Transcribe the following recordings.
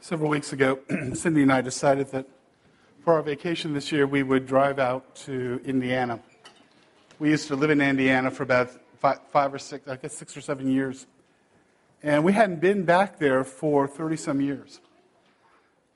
several weeks ago, Cindy and I decided that for our vacation this year, we would drive out to Indiana. We used to live in Indiana for about five, five or six, I guess six or seven years. And we hadn't been back there for 30 some years.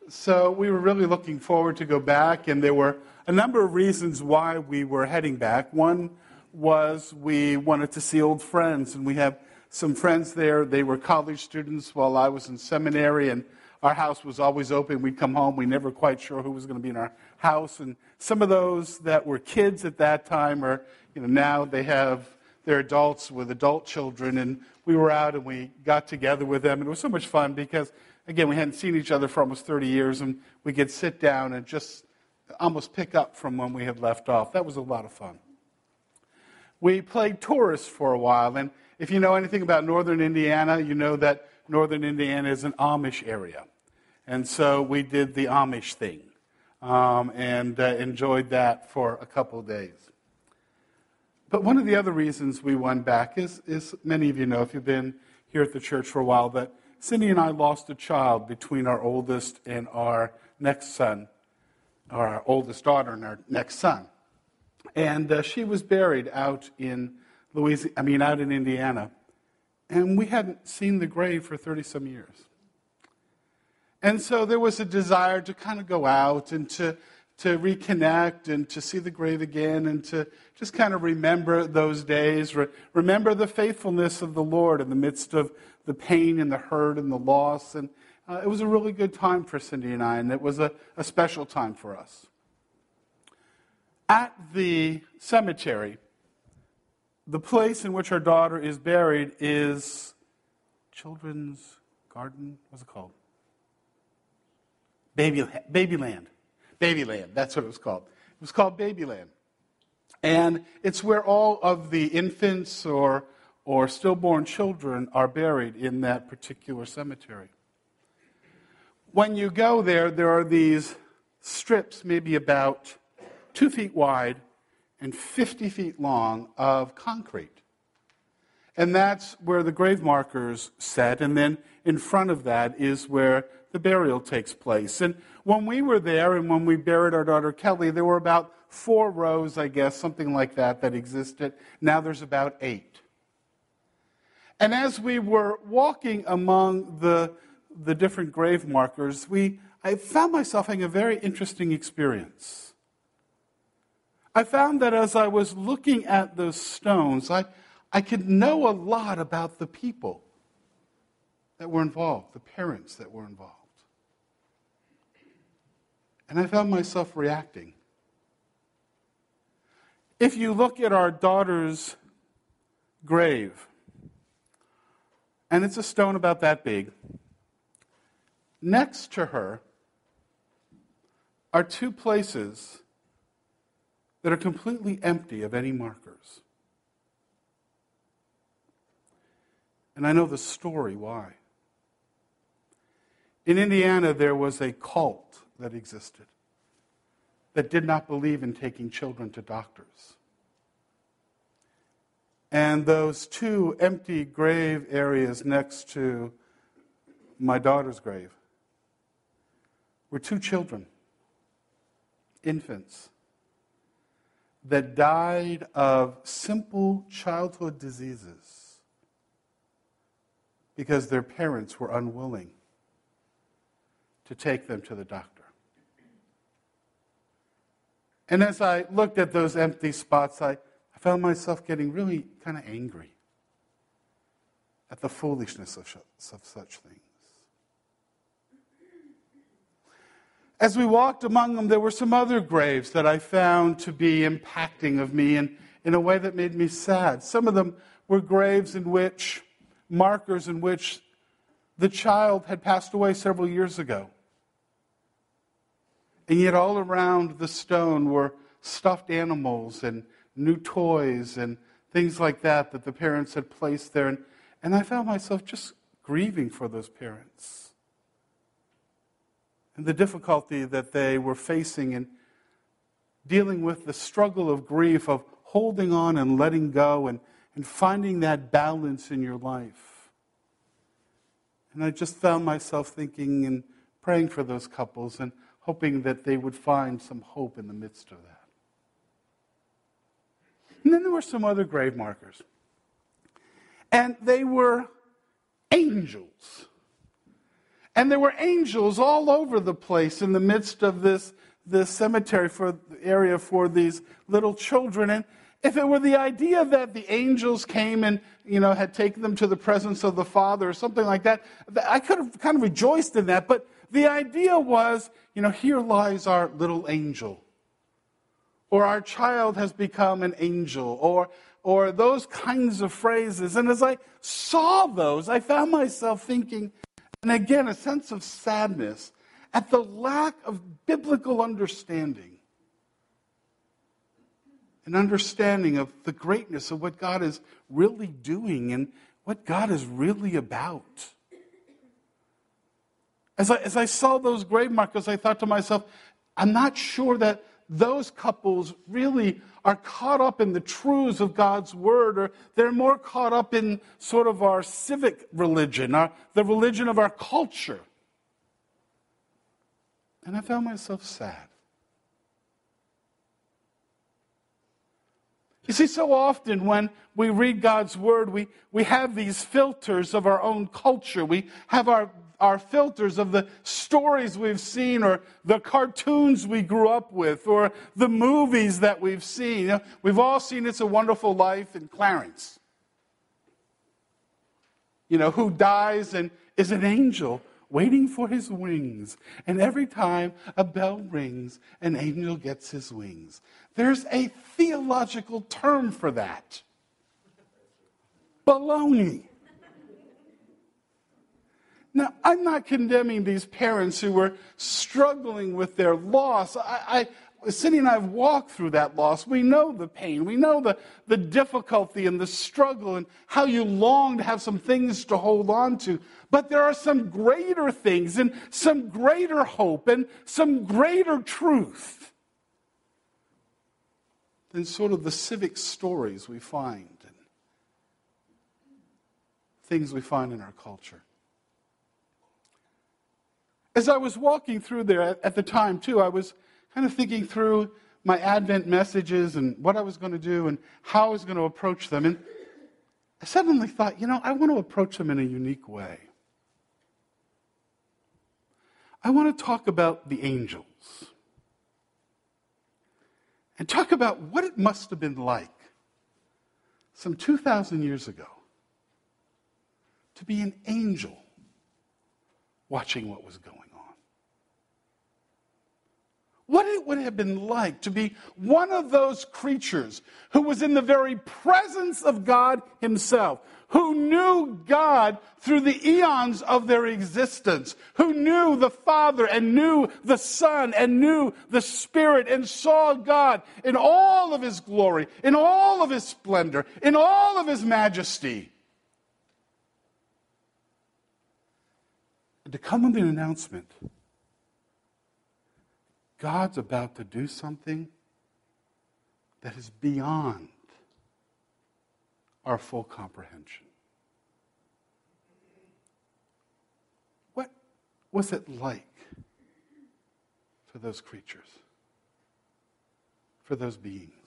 So we were really looking forward to go back, and there were a number of reasons why we were heading back. One was we wanted to see old friends, and we have some friends there. They were college students while I was in seminary, and our house was always open. We'd come home. We never quite sure who was going to be in our house. And some of those that were kids at that time are, you know, now they have they're adults with adult children. And we were out and we got together with them. And it was so much fun because, again, we hadn't seen each other for almost 30 years. And we could sit down and just almost pick up from when we had left off. That was a lot of fun. We played tourists for a while. And if you know anything about northern Indiana, you know that northern Indiana is an Amish area. And so we did the Amish thing um, and uh, enjoyed that for a couple days. But one of the other reasons we went back is, is many of you know, if you've been here at the church for a while, that Cindy and I lost a child between our oldest and our next son, or our oldest daughter and our next son. And uh, she was buried out in Louisiana, I mean, out in Indiana. And we hadn't seen the grave for 30 some years. And so there was a desire to kind of go out and to, to reconnect and to see the grave again and to just kind of remember those days. Re- remember the faithfulness of the Lord in the midst of the pain and the hurt and the loss. And uh, it was a really good time for Cindy and I, and it was a, a special time for us. At the cemetery, the place in which our daughter is buried is Children's Garden. What's it called? Baby, Babyland. Babyland, that's what it was called. It was called Babyland. And it's where all of the infants or, or stillborn children are buried in that particular cemetery. When you go there, there are these strips, maybe about two feet wide and 50 feet long, of concrete. And that's where the grave markers set. And then in front of that is where the burial takes place. And when we were there and when we buried our daughter Kelly, there were about four rows, I guess, something like that, that existed. Now there's about eight. And as we were walking among the, the different grave markers, we, I found myself having a very interesting experience. I found that as I was looking at those stones, I, I could know a lot about the people that were involved, the parents that were involved. And I found myself reacting. If you look at our daughter's grave, and it's a stone about that big, next to her are two places that are completely empty of any markers. And I know the story why. In Indiana, there was a cult that existed that did not believe in taking children to doctors. And those two empty grave areas next to my daughter's grave were two children, infants, that died of simple childhood diseases because their parents were unwilling to take them to the doctor. And as I looked at those empty spots, I, I found myself getting really kind of angry at the foolishness of, of such things. As we walked among them, there were some other graves that I found to be impacting of me in, in a way that made me sad. Some of them were graves in which, markers in which the child had passed away several years ago. And yet, all around the stone were stuffed animals and new toys and things like that that the parents had placed there. And, and I found myself just grieving for those parents and the difficulty that they were facing in dealing with the struggle of grief, of holding on and letting go and, and finding that balance in your life. And I just found myself thinking and praying for those couples and hoping that they would find some hope in the midst of that. And then there were some other grave markers. And they were angels. And there were angels all over the place in the midst of this, this cemetery for area for these little children. And if it were the idea that the angels came and you know had taken them to the presence of the Father or something like that, I could have kind of rejoiced in that. But the idea was, you know, here lies our little angel, or our child has become an angel, or or those kinds of phrases. And as I saw those, I found myself thinking, and again, a sense of sadness at the lack of biblical understanding. An understanding of the greatness of what God is really doing and what God is really about. As I, as I saw those grave markers, I thought to myself, I'm not sure that those couples really are caught up in the truths of God's word, or they're more caught up in sort of our civic religion, our, the religion of our culture. And I found myself sad. You see, so often when we read God's word, we, we have these filters of our own culture. We have our our filters of the stories we've seen or the cartoons we grew up with or the movies that we've seen. You know, we've all seen It's a Wonderful Life in Clarence. You know, who dies and is an angel waiting for his wings. And every time a bell rings, an angel gets his wings. There's a theological term for that. Baloney. Now, I'm not condemning these parents who were struggling with their loss. I, I, Cindy and I have walked through that loss. We know the pain. We know the, the difficulty and the struggle and how you long to have some things to hold on to. But there are some greater things and some greater hope and some greater truth than sort of the civic stories we find and things we find in our culture. As I was walking through there at, the time, too, I was kind of thinking through my Advent messages and what I was going to do and how I was going to approach them. And I suddenly thought, you know, I want to approach them in a unique way. I want to talk about the angels and talk about what it must have been like some 2,000 years ago to be an angel watching what was going on. what it would have been like to be one of those creatures who was in the very presence of God Himself, who knew God through the eons of their existence, who knew the Father and knew the Son and knew the Spirit and saw God in all of His glory, in all of His splendor, in all of His majesty. And to come with an announcement God's about to do something that is beyond our full comprehension. What was it like for those creatures, for those beings?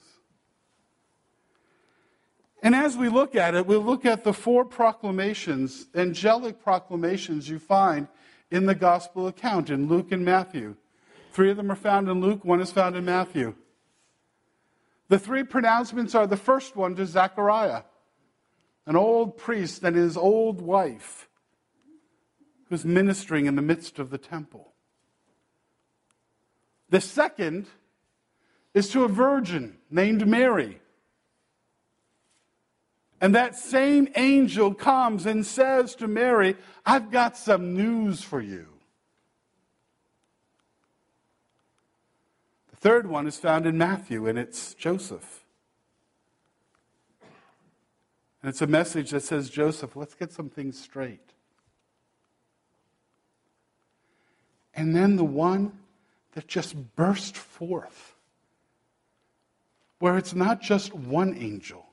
And as we look at it, we'll look at the four proclamations, angelic proclamations you find in the gospel account in Luke and Matthew. Three of them are found in Luke, one is found in Matthew. The three pronouncements are the first one to Zechariah, an old priest and his old wife who's ministering in the midst of the temple. The second is to a virgin named Mary. And that same angel comes and says to Mary, I've got some news for you. The third one is found in Matthew, and it's Joseph. And it's a message that says, Joseph, let's get some things straight. And then the one that just burst forth, where it's not just one angel,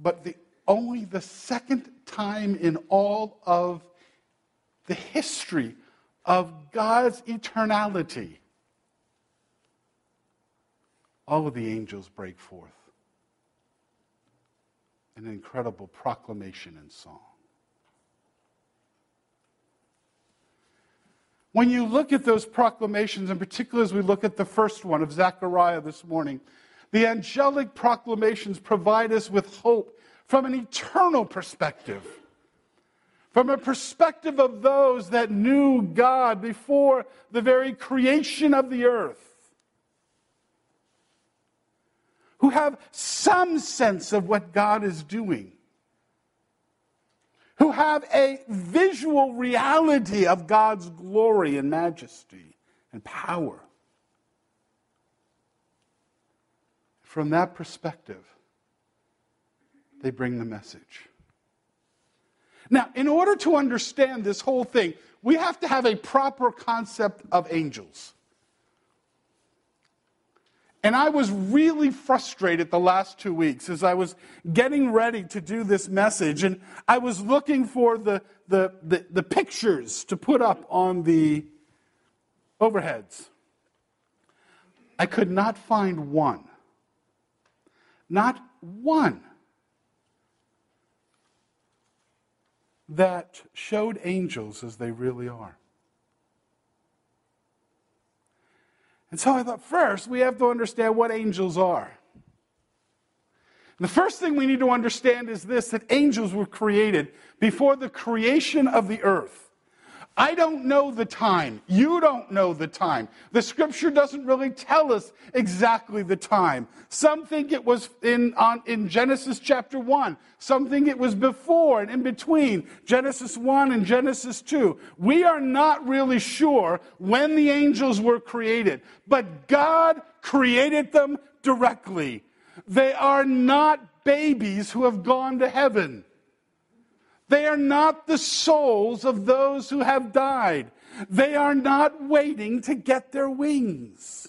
but the, only the second time in all of the history of God's eternality, all of the angels break forth an incredible proclamation and song. When you look at those proclamations, in particular as we look at the first one of Zechariah this morning, the angelic proclamations provide us with hope from an eternal perspective, from a perspective of those that knew God before the very creation of the earth. who have some sense of what God is doing, who have a visual reality of God's glory and majesty and power. From that perspective, they bring the message. Now, in order to understand this whole thing, we have to have a proper concept of angels. And I was really frustrated the last two weeks as I was getting ready to do this message. And I was looking for the, the, the, the pictures to put up on the overheads. I could not find one. Not one that showed angels as they really are. And so I thought, first, we have to understand what angels are. The first thing we need to understand is this that angels were created before the creation of the earth. I don't know the time. You don't know the time. The scripture doesn't really tell us exactly the time. Some think it was in, on, in Genesis chapter 1. Some think it was before and in between Genesis 1 and Genesis 2. We are not really sure when the angels were created, but God created them directly. They are not babies who have gone to heaven. They are not the souls of those who have died. They are not waiting to get their wings.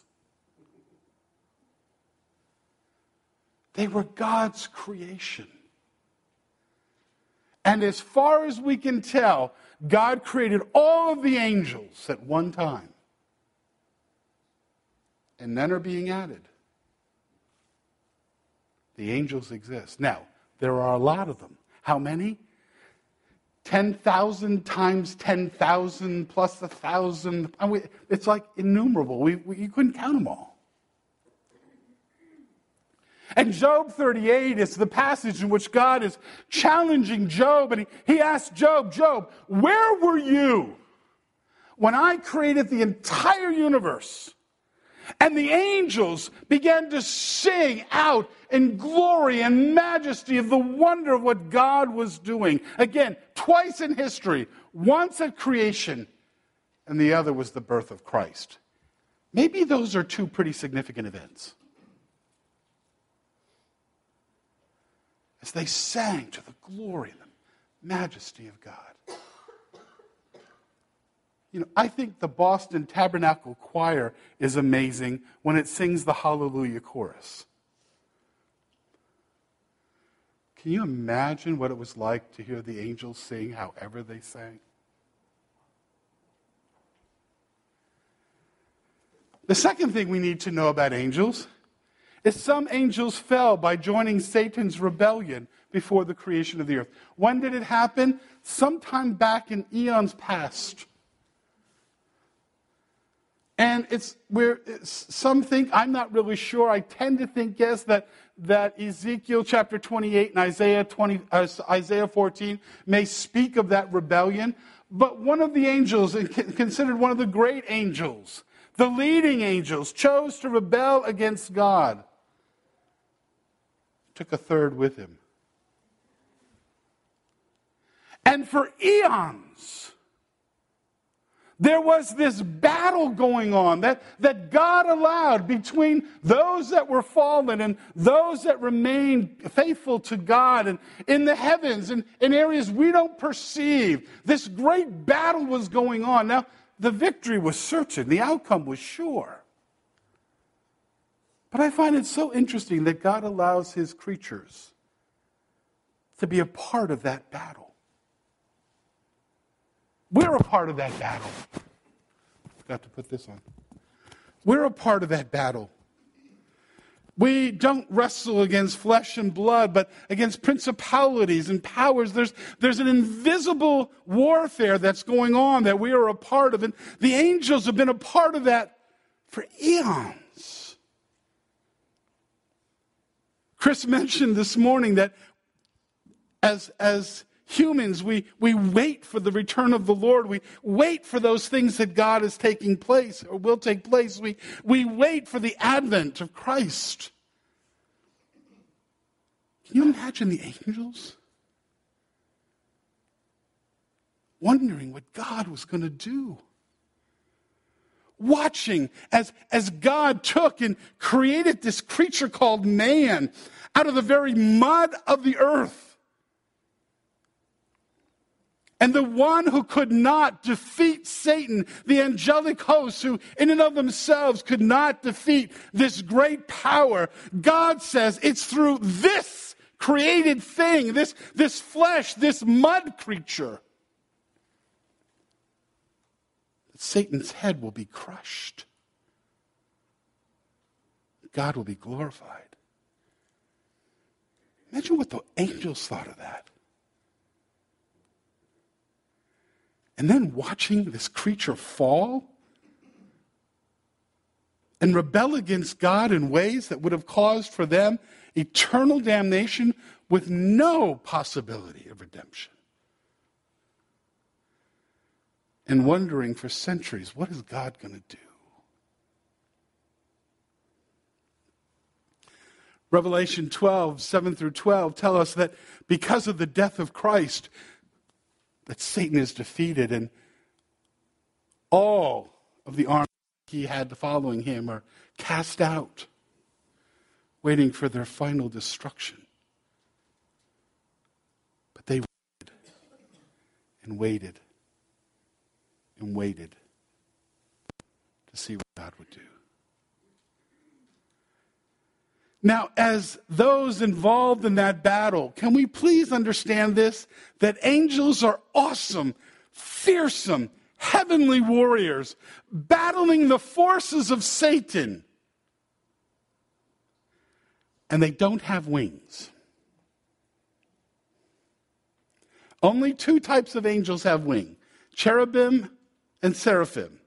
They were God's creation. And as far as we can tell, God created all of the angels at one time. And none are being added. The angels exist. Now, there are a lot of them. How many? 10,000 times 10,000 plus 1,000. It's like innumerable. We, we, you couldn't count them all. And Job 38 is the passage in which God is challenging Job. And he, he asked Job, Job, where were you when I created the entire universe? And the angels began to sing out in glory and majesty of the wonder of what God was doing. Again, twice in history, once at creation, and the other was the birth of Christ. Maybe those are two pretty significant events. As they sang to the glory and the majesty of God. You know, I think the Boston Tabernacle Choir is amazing when it sings the Hallelujah chorus. Can you imagine what it was like to hear the angels sing however they sang? The second thing we need to know about angels is some angels fell by joining Satan's rebellion before the creation of the earth. When did it happen? Sometime back in eons past. And it's where some think, I'm not really sure, I tend to think, yes, that, that Ezekiel chapter 28 and Isaiah, 20, uh, Isaiah 14 may speak of that rebellion. But one of the angels, considered one of the great angels, the leading angels, chose to rebel against God. Took a third with him. And for eons, there was this battle going on that, that God allowed between those that were fallen and those that remained faithful to God and in the heavens and in areas we don't perceive. This great battle was going on. Now, the victory was certain, the outcome was sure. But I find it so interesting that God allows his creatures to be a part of that battle. We're a part of that battle. Got to put this on. We're a part of that battle. We don't wrestle against flesh and blood, but against principalities and powers. There's, there's an invisible warfare that's going on that we are a part of. And the angels have been a part of that for eons. Chris mentioned this morning that as, as humans, we, we wait for the return of the Lord. We wait for those things that God is taking place or will take place. We, we wait for the advent of Christ. Can you imagine the angels? Wondering what God was going to do. Watching as, as God took and created this creature called man out of the very mud of the earth and the one who could not defeat Satan, the angelic hosts who in and of themselves could not defeat this great power, God says it's through this created thing, this, this flesh, this mud creature, that Satan's head will be crushed. God will be glorified. Imagine what the angels thought of that. And then watching this creature fall and rebel against God in ways that would have caused for them eternal damnation with no possibility of redemption. And wondering for centuries, what is God going to do? Revelation 12, 7 through 12 tell us that because of the death of Christ, that Satan is defeated and all of the armies he had following him are cast out, waiting for their final destruction. But they waited and waited and waited to see what God would do. Now, as those involved in that battle, can we please understand this? That angels are awesome, fearsome, heavenly warriors battling the forces of Satan. And they don't have wings. Only two types of angels have wings cherubim and seraphim.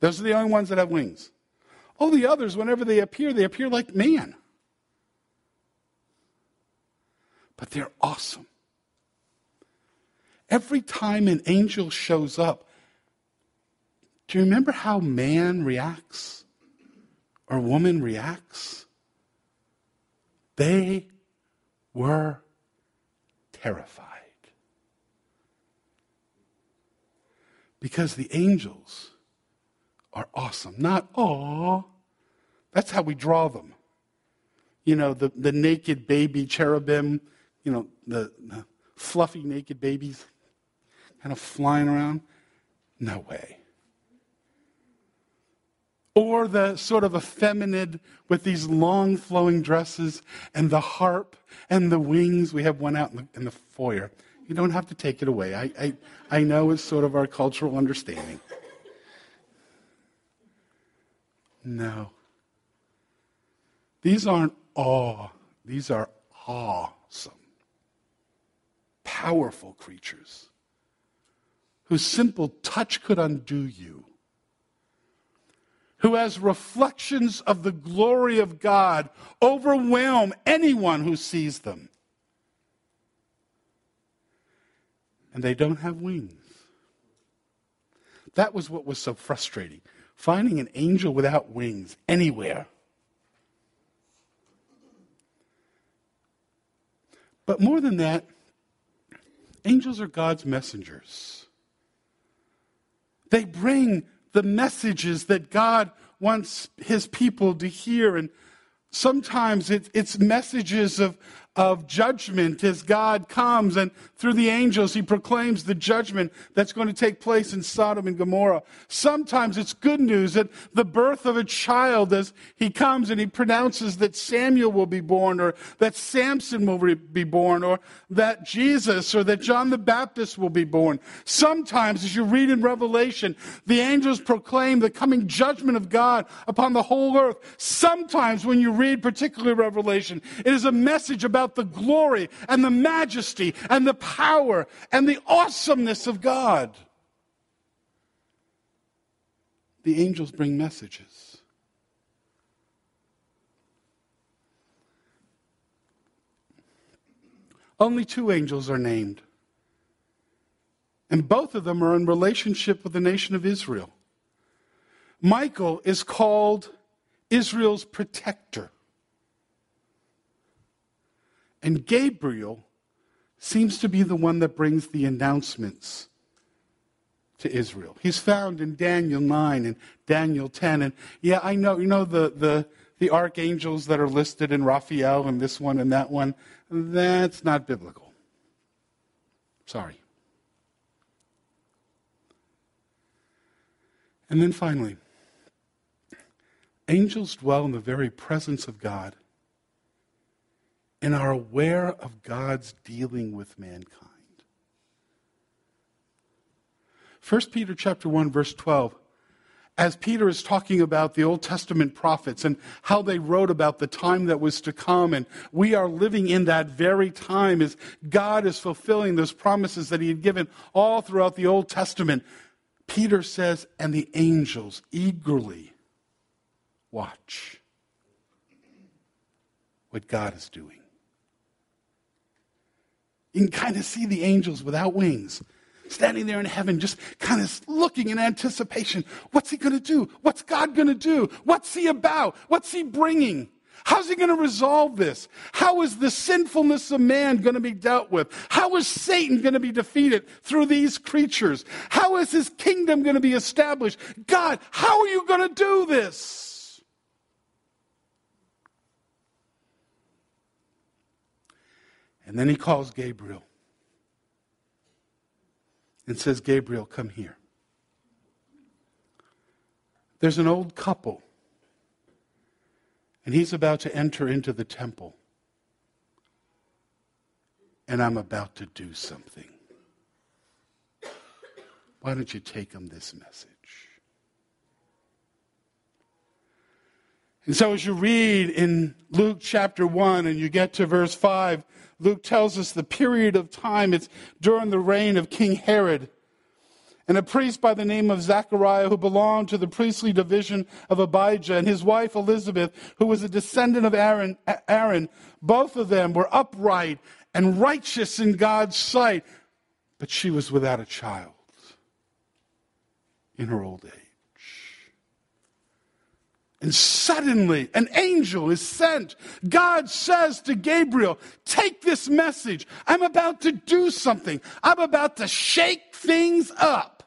Those are the only ones that have wings. All the others, whenever they appear, they appear like man. But they're awesome. Every time an angel shows up, do you remember how man reacts or woman reacts? They were terrified. Because the angels are awesome. Not, oh, that's how we draw them. You know, the, the naked baby cherubim, you know, the, the fluffy naked babies kind of flying around. No way. Or the sort of effeminate with these long flowing dresses and the harp and the wings. We have one out in the, in the foyer. You don't have to take it away. I, I, I know it's sort of our cultural understanding. No. These aren't awe, these are awesome, powerful creatures whose simple touch could undo you, who, as reflections of the glory of God, overwhelm anyone who sees them. And they don't have wings. That was what was so frustrating finding an angel without wings anywhere. But more than that, angels are God's messengers. They bring the messages that God wants his people to hear. And sometimes it's messages of, of judgment as God comes and through the angels he proclaims the judgment that's going to take place in Sodom and Gomorrah. Sometimes it's good news that the birth of a child as he comes and he pronounces that Samuel will be born or that Samson will be born or that Jesus or that John the Baptist will be born. Sometimes as you read in Revelation, the angels proclaim the coming judgment of God upon the whole earth. Sometimes when you read particularly Revelation, it is a message about the glory and the majesty and the power and the awesomeness of God. The angels bring messages. Only two angels are named. And both of them are in relationship with the nation of Israel. Michael is called Israel's protector. And Gabriel seems to be the one that brings the announcements to Israel. He's found in Daniel 9 and Daniel 10. And yeah, I know, you know, the, the, the archangels that are listed in Raphael and this one and that one, that's not biblical. Sorry. And then finally, angels dwell in the very presence of God and are aware of God's dealing with mankind. 1 Peter chapter 1 verse 12 as Peter is talking about the Old Testament prophets and how they wrote about the time that was to come, and we are living in that very time as God is fulfilling those promises that he had given all throughout the Old Testament. Peter says, and the angels eagerly watch what God is doing. You can kind of see the angels without wings standing there in heaven, just kind of looking in anticipation. What's he going to do? What's God going to do? What's he about? What's he bringing? How's he going to resolve this? How is the sinfulness of man going to be dealt with? How is Satan going to be defeated through these creatures? How is his kingdom going to be established? God, how are you going to do this? And then he calls Gabriel and says, Gabriel, come here. There's an old couple, and he's about to enter into the temple, and I'm about to do something. Why don't you take him this message? And so, as you read in Luke chapter 1 and you get to verse 5, Luke tells us the period of time. It's during the reign of King Herod. And a priest by the name of Zechariah, who belonged to the priestly division of Abijah, and his wife Elizabeth, who was a descendant of Aaron, Aaron, both of them were upright and righteous in God's sight. But she was without a child in her old age. And suddenly, an angel is sent. God says to Gabriel, Take this message. I'm about to do something. I'm about to shake things up.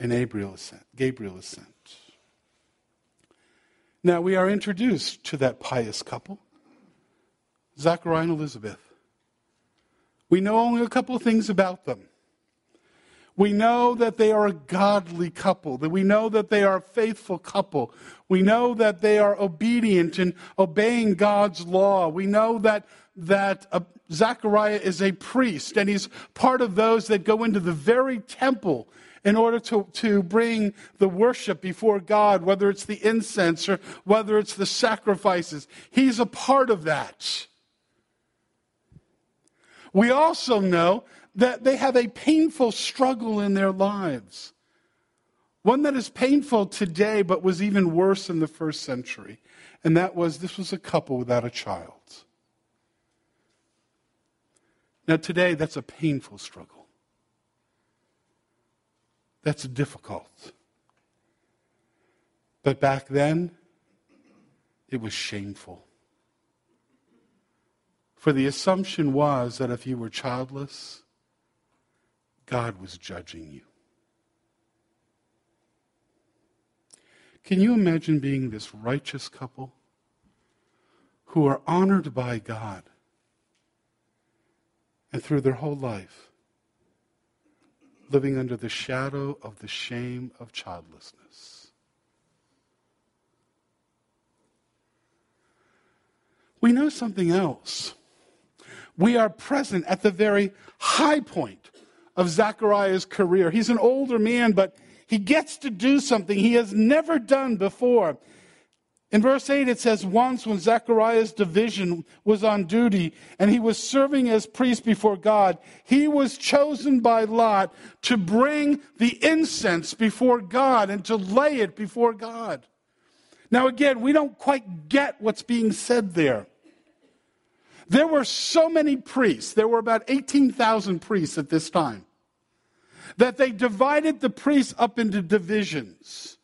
And Gabriel is sent. Gabriel is sent. Now we are introduced to that pious couple, Zachariah and Elizabeth. We know only a couple of things about them. We know that they are a godly couple, that we know that they are a faithful couple. We know that they are obedient and obeying God's law. We know that, that uh, Zechariah is a priest and he's part of those that go into the very temple in order to, to bring the worship before God, whether it's the incense or whether it's the sacrifices. He's a part of that. We also know that they have a painful struggle in their lives. One that is painful today, but was even worse in the first century. And that was this was a couple without a child. Now, today, that's a painful struggle. That's difficult. But back then, it was shameful. For the assumption was that if you were childless, God was judging you. Can you imagine being this righteous couple who are honored by God and through their whole life living under the shadow of the shame of childlessness? We know something else. We are present at the very high point of Zechariah's career. He's an older man, but he gets to do something he has never done before. In verse 8, it says, Once when Zechariah's division was on duty and he was serving as priest before God, he was chosen by Lot to bring the incense before God and to lay it before God. Now, again, we don't quite get what's being said there. There were so many priests, there were about 18,000 priests at this time, that they divided the priests up into divisions.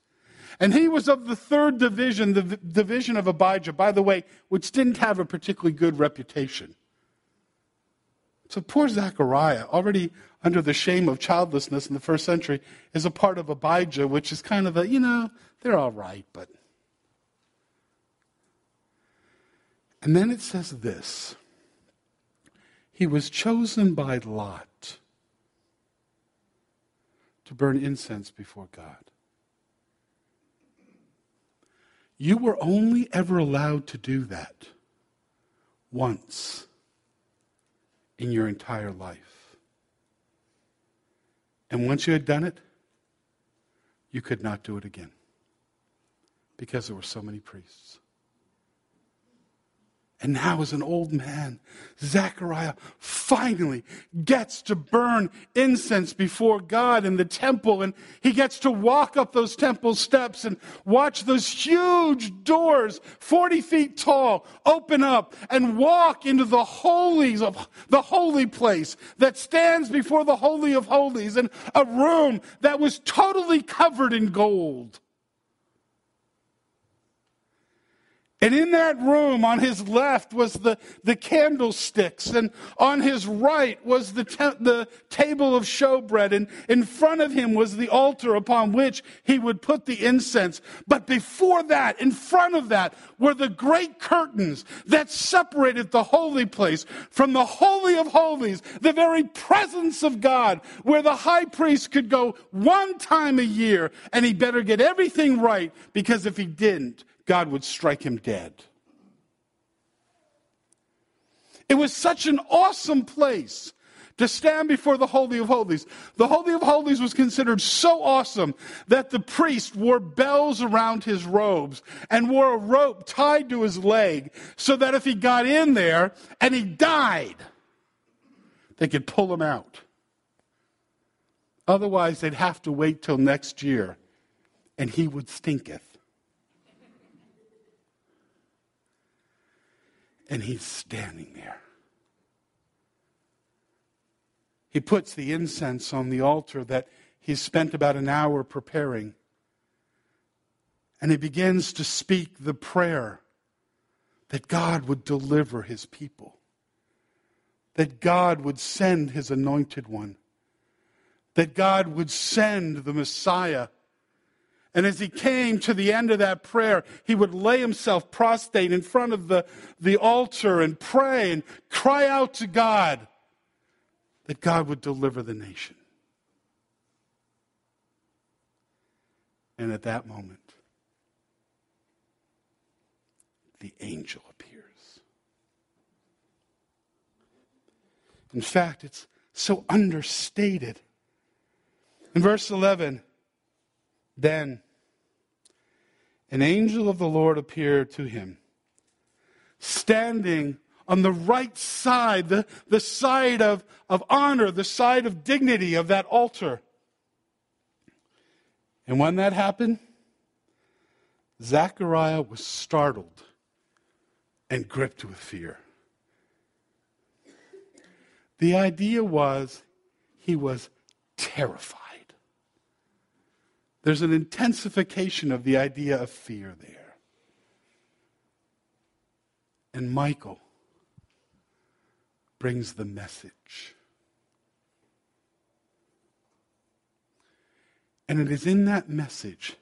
And he was of the third division, the division of Abijah, by the way, which didn't have a particularly good reputation. So poor Zechariah, already under the shame of childlessness in the first century, is a part of Abijah, which is kind of a, you know, they're all right, but And then it says this He was chosen by Lot to burn incense before God. You were only ever allowed to do that once in your entire life. And once you had done it, you could not do it again because there were so many priests. And now, as an old man, Zechariah finally gets to burn incense before God in the temple. And he gets to walk up those temple steps and watch those huge doors, 40 feet tall, open up and walk into the holies of the holy place that stands before the Holy of Holies and a room that was totally covered in gold. And in that room, on his left was the, the candlesticks, and on his right was the, te- the table of showbread, and in front of him was the altar upon which he would put the incense. But before that, in front of that, were the great curtains that separated the holy place from the Holy of Holies, the very presence of God, where the high priest could go one time a year, and he better get everything right, because if he didn't, God would strike him dead. It was such an awesome place to stand before the Holy of Holies. The Holy of Holies was considered so awesome that the priest wore bells around his robes and wore a rope tied to his leg so that if he got in there and he died, they could pull him out. Otherwise, they'd have to wait till next year and he would stinketh. And he's standing there. He puts the incense on the altar that he's spent about an hour preparing. And he begins to speak the prayer that God would deliver his people, that God would send his anointed one, that God would send the Messiah and as he came to the end of that prayer, he would lay himself prostrate in front of the, the altar and pray and cry out to God that God would deliver the nation. And at that moment, the angel appears. In fact, it's so understated. In verse 11, then an angel of the Lord appeared to him, standing on the right side, the, the side of, of honor, the side of dignity of that altar. And when that happened, Zechariah was startled and gripped with fear. The idea was he was terrified. There's an intensification of the idea of fear there. And Michael brings the message. And it is in that message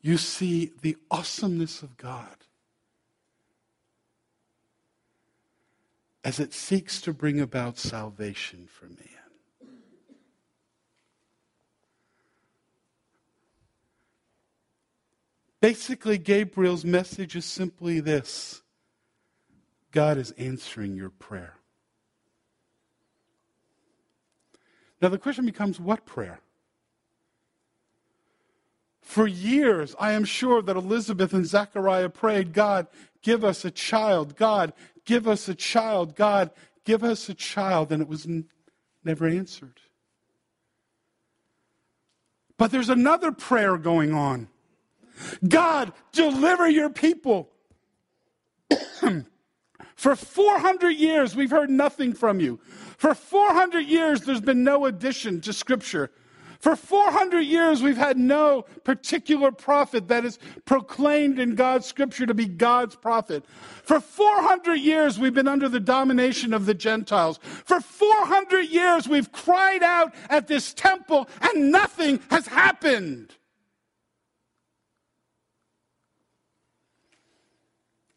you see the awesomeness of God as it seeks to bring about salvation for man. Basically, Gabriel's message is simply this God is answering your prayer. Now, the question becomes what prayer? For years, I am sure that Elizabeth and Zechariah prayed, God, give us a child. God, give us a child. God, give us a child. And it was n- never answered. But there's another prayer going on. God, deliver your people. For 400 years, we've heard nothing from you. For 400 years, there's been no addition to Scripture. For 400 years, we've had no particular prophet that is proclaimed in God's Scripture to be God's prophet. For 400 years, we've been under the domination of the Gentiles. For 400 years, we've cried out at this temple and nothing has happened.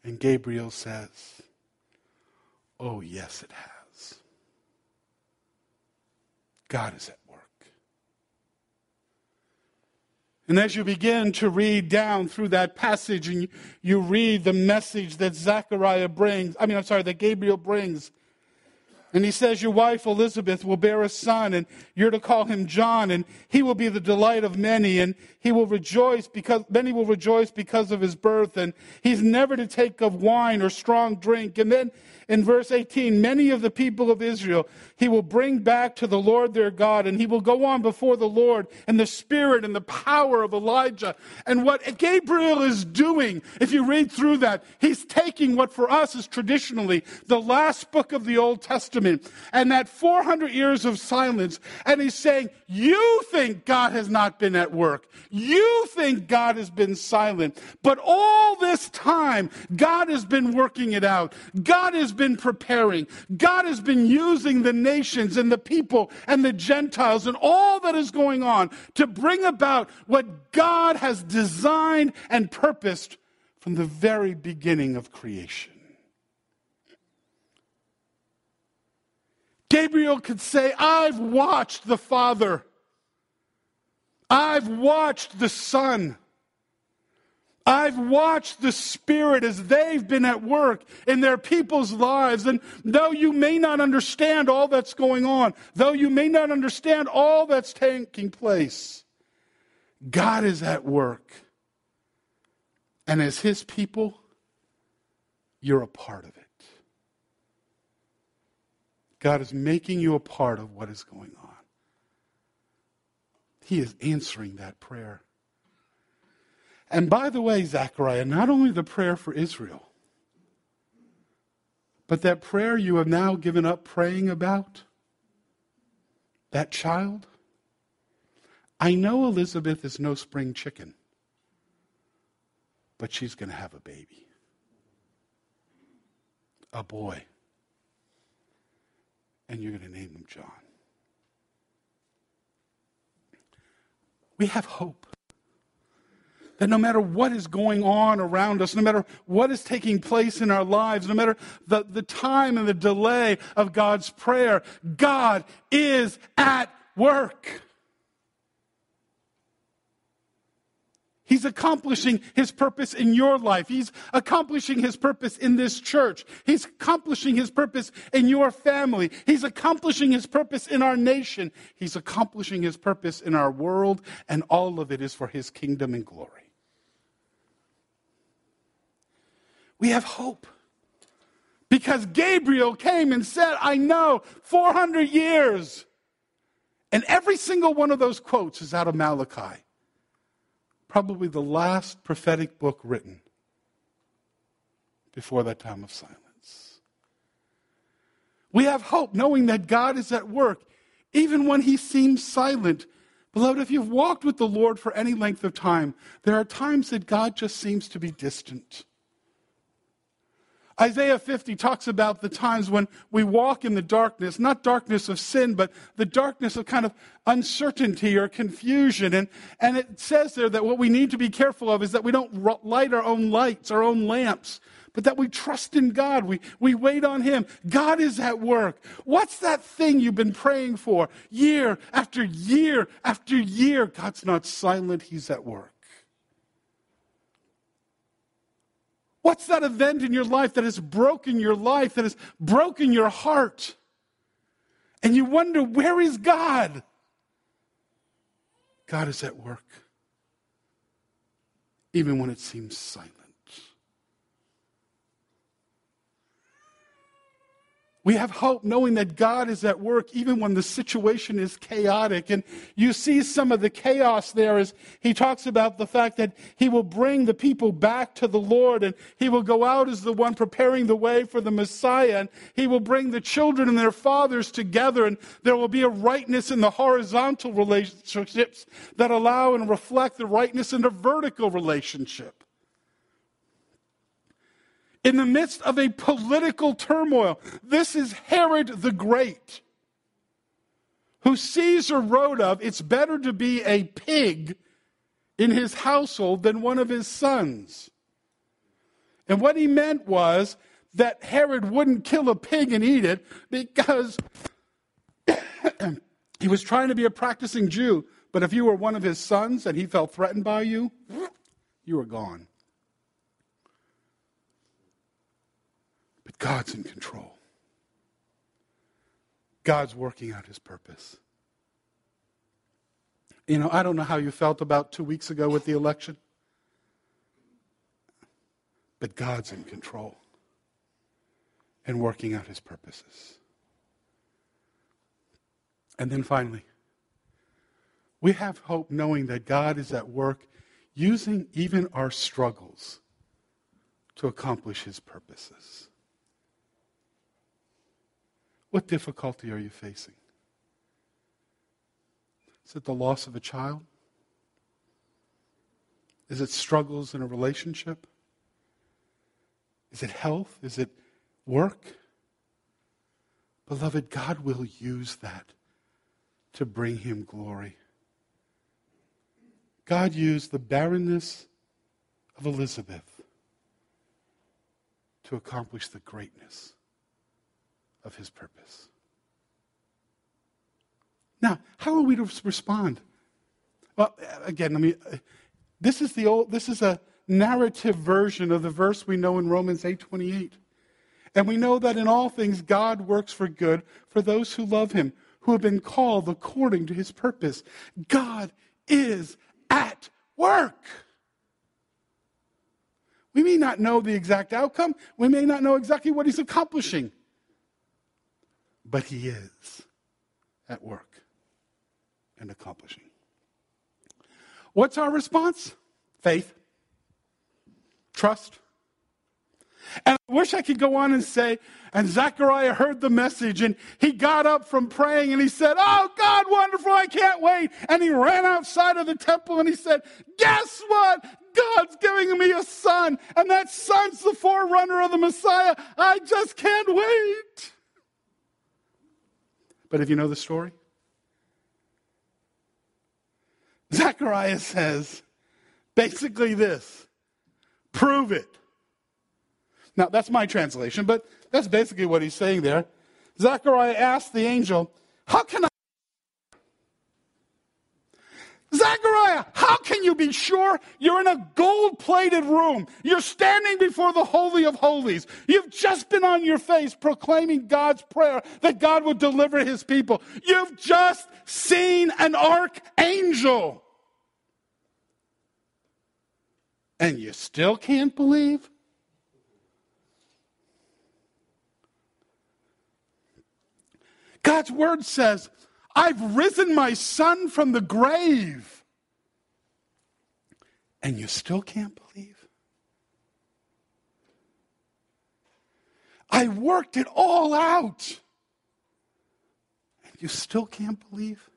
And Gabriel says, Oh, yes, it has. God is at work. And as you begin to read down through that passage and you, read the message that Zechariah brings, I mean, I'm sorry, that Gabriel brings, and he says, Your wife Elizabeth will bear a son, and you're to call him John, and he will be the delight of many, and he will rejoice because many will rejoice because of his birth, and he's never to take of wine or strong drink. And then in verse 18, many of the people of Israel he will bring back to the Lord their God, and he will go on before the Lord and the spirit and the power of Elijah. And what Gabriel is doing, if you read through that, he's taking what for us is traditionally the last book of the Old Testament and that 400 years of silence, and he's saying, You think God has not been at work. You think God has been silent. But all this time, God has been working it out. God has been preparing. God has been using the nations and the people and the Gentiles and all that is going on to bring about what God has designed and purposed from the very beginning of creation. Gabriel could say, I've watched the Father. I've watched the Son. I've watched the Spirit as they've been at work in their people's lives. And though you may not understand all that's going on, though you may not understand all that's taking place, God is at work. And as His people, you're a part of it. God is making you a part of what is going on. He is answering that prayer. And by the way, Zechariah, not only the prayer for Israel, but that prayer you have now given up praying about, that child. I know Elizabeth is no spring chicken, but she's going to have a baby. A boy. And you're going to name him John. We have hope that no matter what is going on around us, no matter what is taking place in our lives, no matter the, the time and the delay of God's prayer, God is at work. He's accomplishing his purpose in your life. He's accomplishing his purpose in this church. He's accomplishing his purpose in your family. He's accomplishing his purpose in our nation. He's accomplishing his purpose in our world, and all of it is for his kingdom and glory. We have hope. Because Gabriel came and said, I know, 400 years. And every single one of those quotes is out of Malachi, probably the last prophetic book written before that time of silence. We have hope knowing that God is at work, even when he seems silent. Beloved, if you've walked with the Lord for any length of time, there are times that God just seems to be distant. Isaiah 50 talks about the times when we walk in the darkness, not darkness of sin, but the darkness of kind of uncertainty or confusion. And, and it says there that what we need to be careful of is that we don't light our own lights, our own lamps, but that we trust in God. We, we wait on Him. God is at work. What's that thing you've been praying for year after year after year? God's not silent, He's at work. What's that event in your life that has broken your life, that has broken your heart? And you wonder, where is God? God is at work, even when it seems silent. We have hope knowing that God is at work even when the situation is chaotic. And you see some of the chaos there as he talks about the fact that he will bring the people back to the Lord and he will go out as the one preparing the way for the Messiah and he will bring the children and their fathers together and there will be a rightness in the horizontal relationships that allow and reflect the rightness in the vertical relationship in the midst of a political turmoil. This is Herod the Great, who Caesar wrote of it's better to be a pig in his household than one of his sons. And what he meant was that Herod wouldn't kill a pig and eat it because he was trying to be a practicing Jew. But if you were one of his sons and he felt threatened by you, you were gone. God's in control. God's working out his purpose. You know, I don't know how you felt about two weeks ago with the election, but God's in control and working out his purposes. And then finally, we have hope knowing that God is at work using even our struggles to accomplish his purposes. What difficulty are you facing? Is it the loss of a child? Is it struggles in a relationship? Is it health? Is it work? Beloved, God will use that to bring him glory. God used the barrenness of Elizabeth to accomplish the greatness of his purpose. Now, how are we to respond? Well, again, let me. This is the old. This is a narrative version of the verse we know in Romans eight twenty eight, and we know that in all things God works for good for those who love Him, who have been called according to His purpose. God is at work. We may not know the exact outcome. We may not know exactly what He's accomplishing but He is at work and accomplishing. What's our response? Faith, trust. And I wish I could go on and say, and Zechariah heard the message and he got up from praying and he said, Oh God, wonderful, I can't wait. And he ran outside of the temple and he said, Guess what? God's giving me a son, and that son's the forerunner of the Messiah. I just can't wait. But if you know the story, Zechariah says basically this prove it. Now, that's my translation, but that's basically what he's saying there. Zechariah asked the angel, How can I Zechariah, how can you be sure you're in a gold plated room? You're standing before the Holy of Holies. You've just been on your face proclaiming God's prayer that God would deliver his people. You've just seen an archangel. And you still can't believe? God's word says I've risen my son from the grave. And you still can't believe? I worked it all out. And you still can't believe?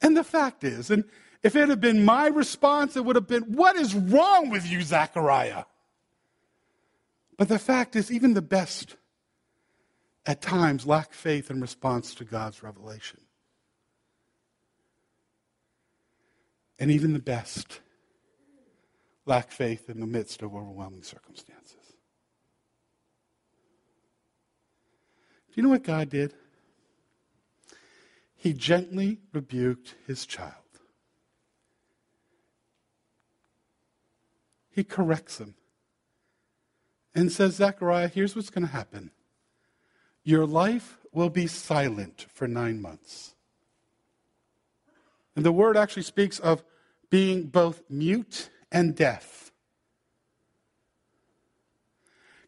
And the fact is, and if it had been my response, it would have been, What is wrong with you, Zechariah? But the fact is, even the best at times lack faith in response to God's revelation. And even the best lack faith in the midst of overwhelming circumstances. Do you know what God did? He gently rebuked his child. He corrects him and says, Zechariah, here's what's going to happen. Your life will be silent for nine months. And the word actually speaks of being both mute and deaf.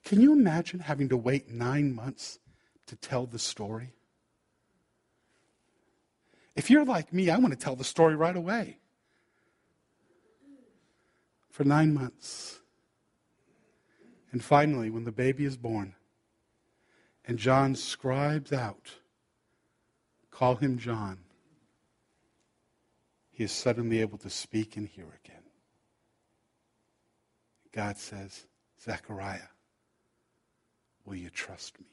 Can you imagine having to wait nine months to tell the story? If you're like me, I want to tell the story right away. For nine months. And finally, when the baby is born, and John scribes out, call him John, he is suddenly able to speak and hear again. God says, Zechariah, will you trust me?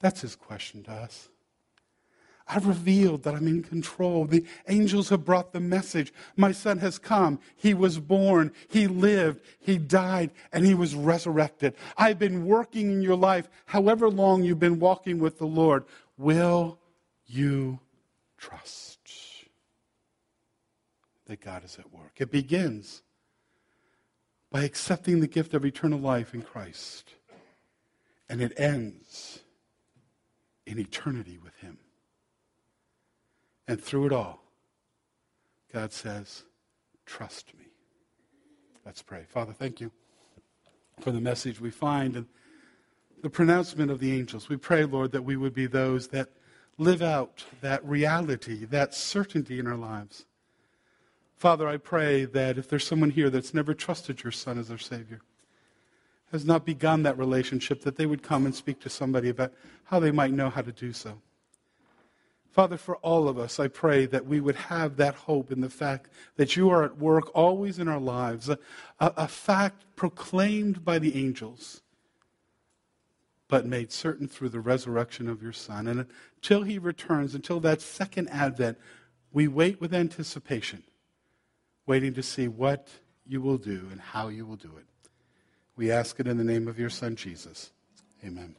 That's his question to us. I've revealed that I'm in control. The angels have brought the message. My son has come. He was born. He lived. He died. And he was resurrected. I've been working in your life, however long you've been walking with the Lord. Will you trust that God is at work? It begins by accepting the gift of eternal life in Christ. And it ends in eternity with Him. And through it all, God says, Trust me. Let's pray. Father, thank you for the message we find and the pronouncement of the angels. We pray, Lord, that we would be those that live out that reality, that certainty in our lives. Father, I pray that if there's someone here that's never trusted your Son as their Savior, has not begun that relationship, that they would come and speak to somebody about how they might know how to do so. Father, for all of us, I pray that we would have that hope in the fact that you are at work always in our lives, a, a, fact proclaimed by the angels, but made certain through the resurrection of your Son. And until he returns, until that second advent, we wait with anticipation, waiting to see what you will do and how you will do it. We ask it in the name of your Son, Jesus. Amen.